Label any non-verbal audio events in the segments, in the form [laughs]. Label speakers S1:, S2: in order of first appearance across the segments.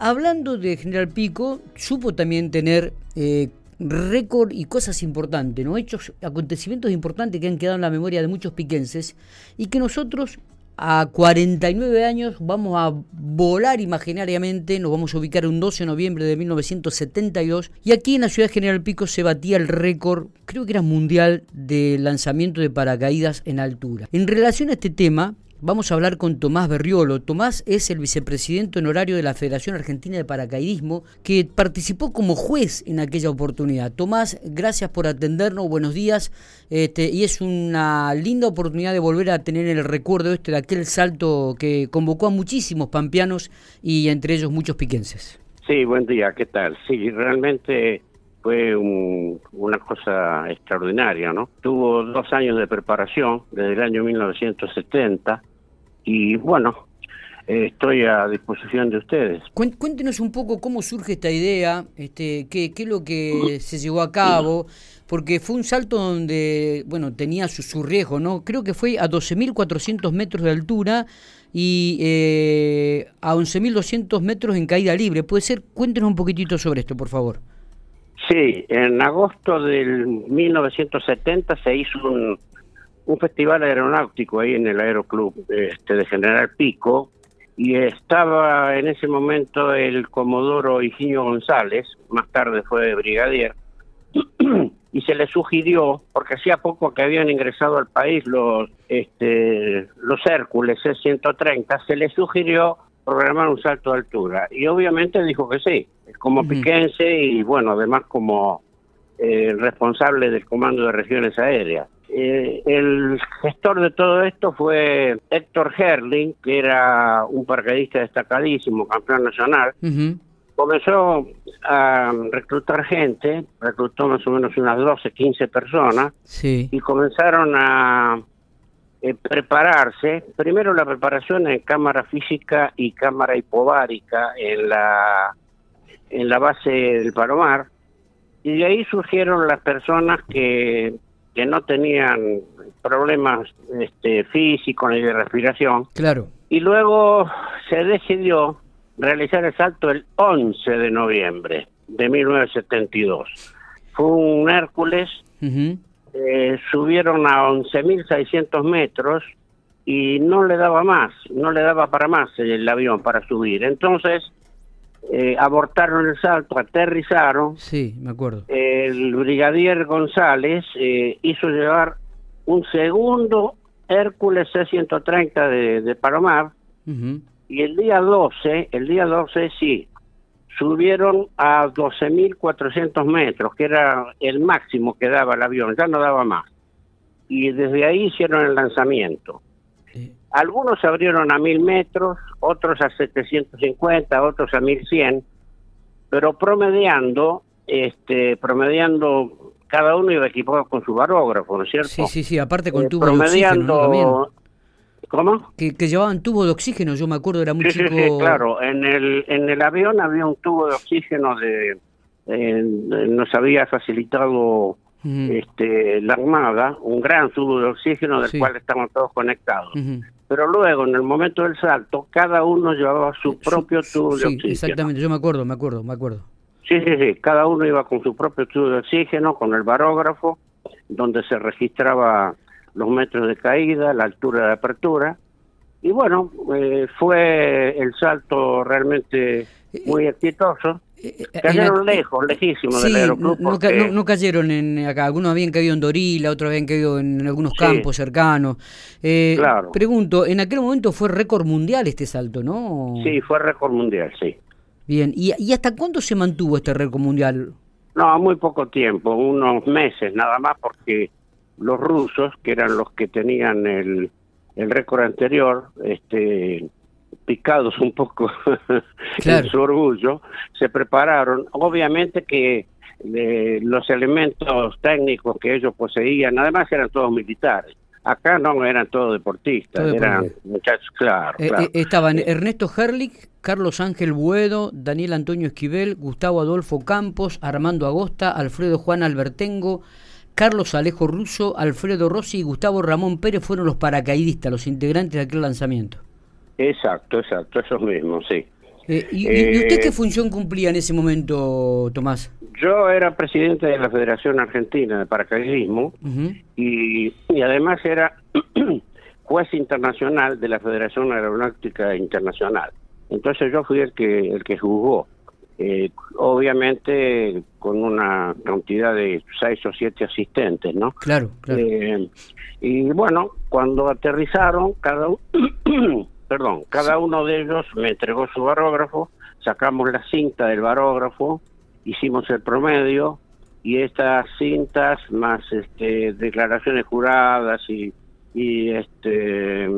S1: hablando de General Pico, supo también tener eh, récord y cosas importantes, ¿no? Hechos, acontecimientos importantes que han quedado en la memoria de muchos piquenses y que nosotros a 49 años vamos a volar imaginariamente, nos vamos a ubicar un 12 de noviembre de 1972 y aquí en la ciudad de General Pico se batía el récord, creo que era mundial, de lanzamiento de paracaídas en altura. En relación a este tema, Vamos a hablar con Tomás Berriolo. Tomás es el vicepresidente honorario de la Federación Argentina de Paracaidismo, que participó como juez en aquella oportunidad. Tomás, gracias por atendernos, buenos días. Este, y es una linda oportunidad de volver a tener el recuerdo este de aquel salto que convocó a muchísimos pampeanos y entre ellos muchos piquenses.
S2: Sí, buen día, ¿qué tal? Sí, realmente fue una cosa extraordinaria, ¿no? Tuvo dos años de preparación, desde el año 1970, y bueno, eh, estoy a disposición de ustedes.
S1: Cuéntenos un poco cómo surge esta idea, este, qué, qué es lo que se llevó a cabo, porque fue un salto donde, bueno, tenía su, su riesgo, ¿no? Creo que fue a 12.400 metros de altura y eh, a 11.200 metros en caída libre. ¿Puede ser? Cuéntenos un poquitito sobre esto, por favor.
S2: Sí, en agosto del 1970 se hizo un, un festival aeronáutico ahí en el Aeroclub este, de General Pico y estaba en ese momento el comodoro Higinio González, más tarde fue brigadier, [clears throat] y se le sugirió, porque hacía poco que habían ingresado al país los, este, los Hércules C-130, se le sugirió programar un salto de altura. Y obviamente dijo que sí, como piquense y bueno, además como eh, responsable del Comando de Regiones Aéreas. Eh, el gestor de todo esto fue Héctor Herling, que era un paracaidista destacadísimo, campeón nacional. Comenzó a reclutar gente, reclutó más o menos unas 12, 15 personas, y comenzaron a eh, prepararse. Primero la preparación en cámara física y cámara hipovárica en la, en la base del Palomar, y de ahí surgieron las personas que que no tenían problemas este, físicos ni de respiración.
S1: Claro.
S2: Y luego se decidió realizar el salto el 11 de noviembre de 1972. Fue un Hércules, eh, subieron a 11.600 metros y no le daba más, no le daba para más el avión para subir. Entonces eh, abortaron el salto, aterrizaron.
S1: Sí, me acuerdo.
S2: El brigadier González eh, hizo llevar un segundo Hércules C-130 de, de Palomar y el día 12, el día 12 sí, subieron a 12.400 metros, que era el máximo que daba el avión, ya no daba más. Y desde ahí hicieron el lanzamiento. Algunos se abrieron a mil metros, otros a 750, otros a 1100, pero promediando, este, promediando, cada uno iba equipado con su barógrafo, ¿no es cierto?
S1: Sí, sí, sí, aparte con eh, tubo de oxígeno
S2: ¿Cómo?
S1: Que, llevaban tubo de oxígeno, yo me acuerdo, era muy chico. Sí, sí,
S2: claro, en el, en el avión había un tubo de oxígeno de, eh, nos había facilitado este, la Armada, un gran tubo de oxígeno del cual estamos todos conectados pero luego en el momento del salto cada uno llevaba su propio tubo de oxígeno.
S1: Exactamente, yo me acuerdo, me acuerdo, me acuerdo.
S2: Sí, sí, sí, cada uno iba con su propio tubo de oxígeno, con el barógrafo, donde se registraba los metros de caída, la altura de apertura, y bueno, eh, fue el salto realmente eh, muy exitoso. Eh, cayeron lejos, lejísimos del aeroclub.
S1: No, cayeron en acá, algunos habían caído en Dorila, otros habían caído en algunos campos cercanos. claro. Pregunto, en aquel momento fue récord mundial este salto, ¿no?
S2: Sí, fue récord mundial, sí.
S1: Bien, ¿y, y hasta cuándo se mantuvo este récord mundial?
S2: No, muy poco tiempo, unos meses nada más, porque los rusos, que eran los que tenían el, el récord anterior, este picados un poco [laughs] en su orgullo, se prepararon. Obviamente que eh, los elementos técnicos que ellos poseían, además eran todos militares. Acá no eran todos deportistas, eran muchachos, claro.
S1: Eh, eh, estaban Ernesto Herlich, Carlos Ángel Buedo, Daniel Antonio Esquivel, Gustavo Adolfo Campos, Armando Agosta, Alfredo Juan Albertengo, Carlos Alejo Russo, Alfredo Rossi y Gustavo Ramón Pérez fueron los paracaidistas, los integrantes de aquel lanzamiento.
S2: Exacto, exacto, esos mismos, sí.
S1: Eh, ¿y, usted qué función cumplía en ese momento, Tomás?
S2: Yo era presidente de la Federación Argentina de Paracaidismo y, y además era [clears throat] juez internacional de la Federación Aeronáutica Internacional. Entonces yo fui el que el que juzgó. Eh, obviamente con una cantidad de seis o siete asistentes, ¿no?
S1: Claro, claro.
S2: Eh, y bueno, cuando aterrizaron, cada, [clears throat] perdón, cada uno de ellos me entregó su barógrafo, sacamos la cinta del barógrafo, hicimos el promedio y estas cintas más este, declaraciones juradas y, y este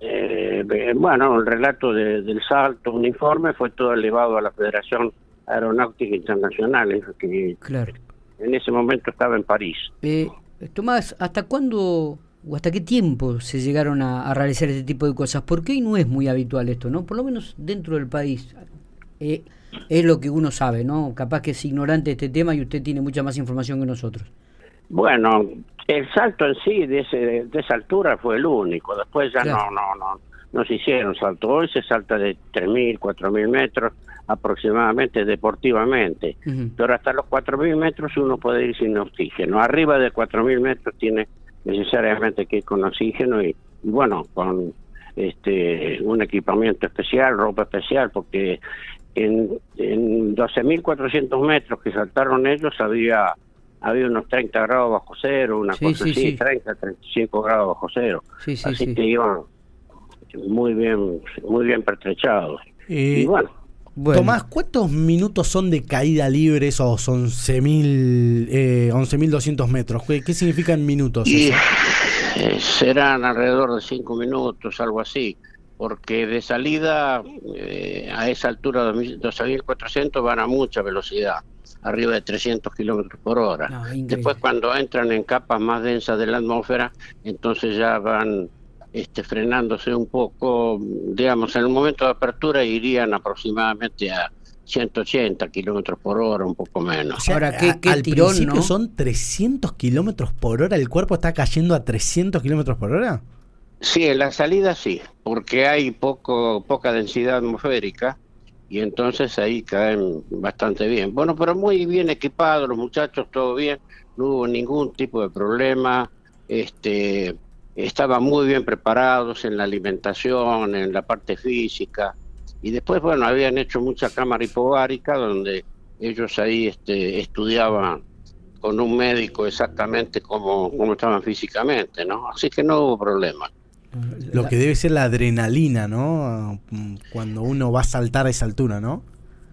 S2: eh, bueno, el relato del salto uniforme fue todo elevado a la Federación Aeronáutica Internacional, que claro. en ese momento estaba en París.
S1: Eh, Tomás, ¿hasta cuándo o hasta qué tiempo se llegaron a, realizar este tipo de cosas? Porque hoy no es muy habitual esto, ¿no? Por lo menos dentro del país. Eh, es lo que uno sabe, ¿no? Capaz que es ignorante de este tema y usted tiene mucha más información que nosotros.
S2: Bueno, el salto en sí de, ese, de esa altura fue el único. Después ya no, no, no, no se hicieron salto. Hoy se salta de 3.000, 4.000 metros aproximadamente deportivamente. Pero hasta los 4.000 metros uno puede ir sin oxígeno. Arriba de 4.000 metros tiene necesariamente que ir con oxígeno y, bueno, con este un equipamiento especial, ropa especial, porque en, en 12.400 metros que saltaron ellos había había unos 30 grados bajo cero, una cosa así, 30, 35 grados bajo cero. así que iban muy bien, muy bien pertrechados.
S3: Y bueno. Tomás, ¿cuántos minutos son de caída libre esos 11.200 eh, 11 metros? ¿Qué, ¿Qué, significa en minutos?
S2: Eh, serán alrededor de 5 minutos, algo así, porque de salida eh, a esa altura de 12.400 van a mucha velocidad arriba de 300 kilómetros por hora. Después cuando entran en capas más densas de la atmósfera, entonces ya van este, frenándose un poco, digamos, en el momento de apertura irían aproximadamente a 180 kilómetros por hora, un poco menos.
S3: Ahora, ¿qué, qué al principio son 300 kilómetros por hora, el cuerpo está cayendo a 300 kilómetros por hora.
S2: Sí, en la salida sí, porque hay poco poca densidad atmosférica y entonces ahí caen bastante bien. Bueno, pero muy bien equipados los muchachos, todo bien, no hubo ningún tipo de problema, este, estaban muy bien preparados en la alimentación, en la parte física, y después, bueno, habían hecho mucha cámara hipobárica donde ellos ahí este, estudiaban con un médico exactamente cómo, cómo estaban físicamente, ¿no? Así que no hubo problema.
S3: Lo que debe ser la adrenalina, ¿no? Cuando uno va a saltar a esa altura, ¿no?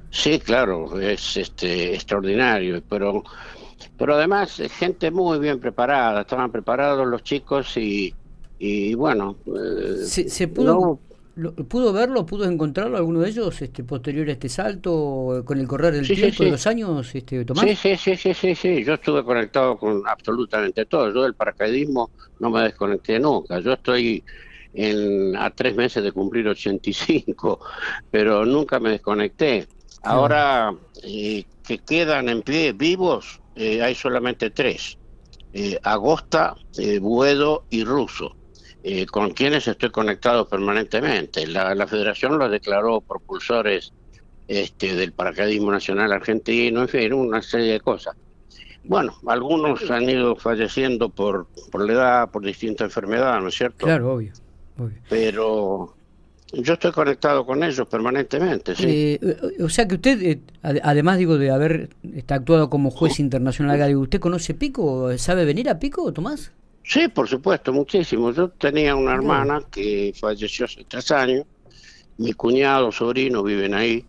S2: Sí, claro, es este extraordinario, pero pero además gente muy bien preparada, estaban preparados los chicos y, y bueno,
S1: eh, se, pudo pudo verlo, pudo encontrarlo alguno de ellos este posterior a este salto con el correr del tiempo de los años, este Tomás.
S2: Sí, sí, sí, sí, sí, sí, yo estuve conectado con absolutamente todo. Yo del paracaidismo no me desconecté nunca. Yo estoy en, a tres meses de cumplir 85, pero nunca me desconecté. Ahora eh, que quedan en pie vivos, eh, hay solamente tres. Eh, Agosta, Buedo y Ruso. con quienes estoy conectado permanentemente. La, la federación los declaró propulsores este, del paracaidismo nacional argentino, en fin, una serie de cosas. Bueno, algunos han ido falleciendo por, por la edad, por distintas enfermedades, ¿no es cierto?
S1: Claro, obvio.
S2: Pero yo estoy conectado con ellos permanentemente, sí.
S1: Eh, o sea que usted, eh, además digo de haber está actuado como juez internacional, ¿usted conoce Pico? ¿Sabe venir a Pico, Tomás?
S2: Sí, por supuesto, muchísimo. Yo tenía una hermana que falleció hace tres años, mi cuñado, sobrino viven ahí.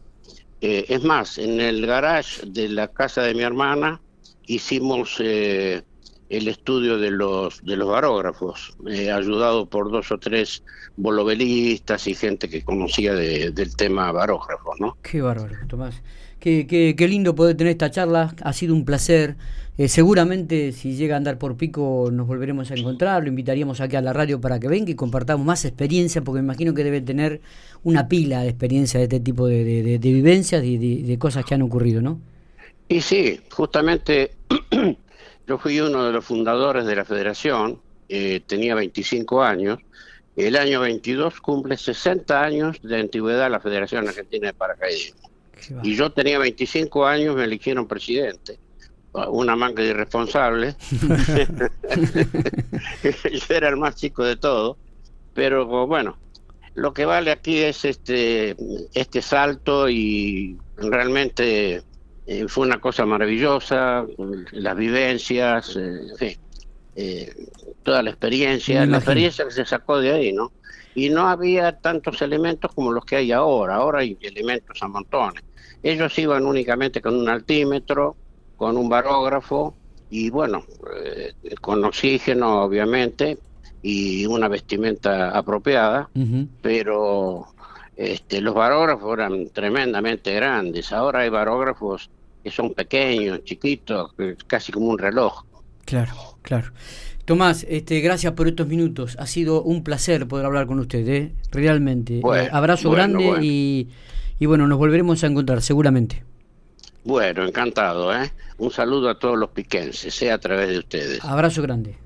S2: Eh, es más, en el garage de la casa de mi hermana hicimos el estudio de los de los barógrafos, eh, ayudado por dos o tres bolovelistas y gente que conocía del tema barógrafos, ¿no?
S1: Qué bárbaro, Tomás. Qué, qué, qué, lindo poder tener esta charla, ha sido un placer. Eh, seguramente si llega a andar por pico nos volveremos a encontrar, lo invitaríamos aquí a la radio para que venga y compartamos más experiencia, porque me imagino que debe tener una pila de experiencia de este tipo de, de, de vivencias y de cosas que han ocurrido, ¿no?
S2: Y sí, justamente [clears throat] Yo fui uno de los fundadores de la federación, eh, tenía 25 años, El año 22 cumple 60 años de antigüedad la Federación Argentina de Paracaidismo. Y yo tenía 25 años, me eligieron presidente. Una manga de irresponsable. [laughs] [laughs] yo era el más chico de todo. Pero bueno, lo que vale aquí es este, este salto y realmente eh, fue una cosa maravillosa, las vivencias, eh, eh, toda la experiencia, la experiencia que se sacó de ahí, ¿no? Y no había tantos elementos como los que hay ahora, ahora hay elementos a montones. Ellos iban únicamente con un altímetro, con un barógrafo y bueno, con oxígeno obviamente y una vestimenta apropiada, pero este, los barógrafos eran tremendamente grandes. Ahora hay barógrafos que son pequeños, chiquitos, casi como un reloj.
S1: Claro, claro. Tomás, este, gracias por estos minutos. Ha sido un placer poder hablar con usted, ¿eh? realmente. Eh, abrazo grande Y, y bueno, nos volveremos a encontrar seguramente.
S2: Bueno, encantado. ¿eh? Un saludo a todos los piquenses, sea a través de ustedes.
S1: Abrazo grande.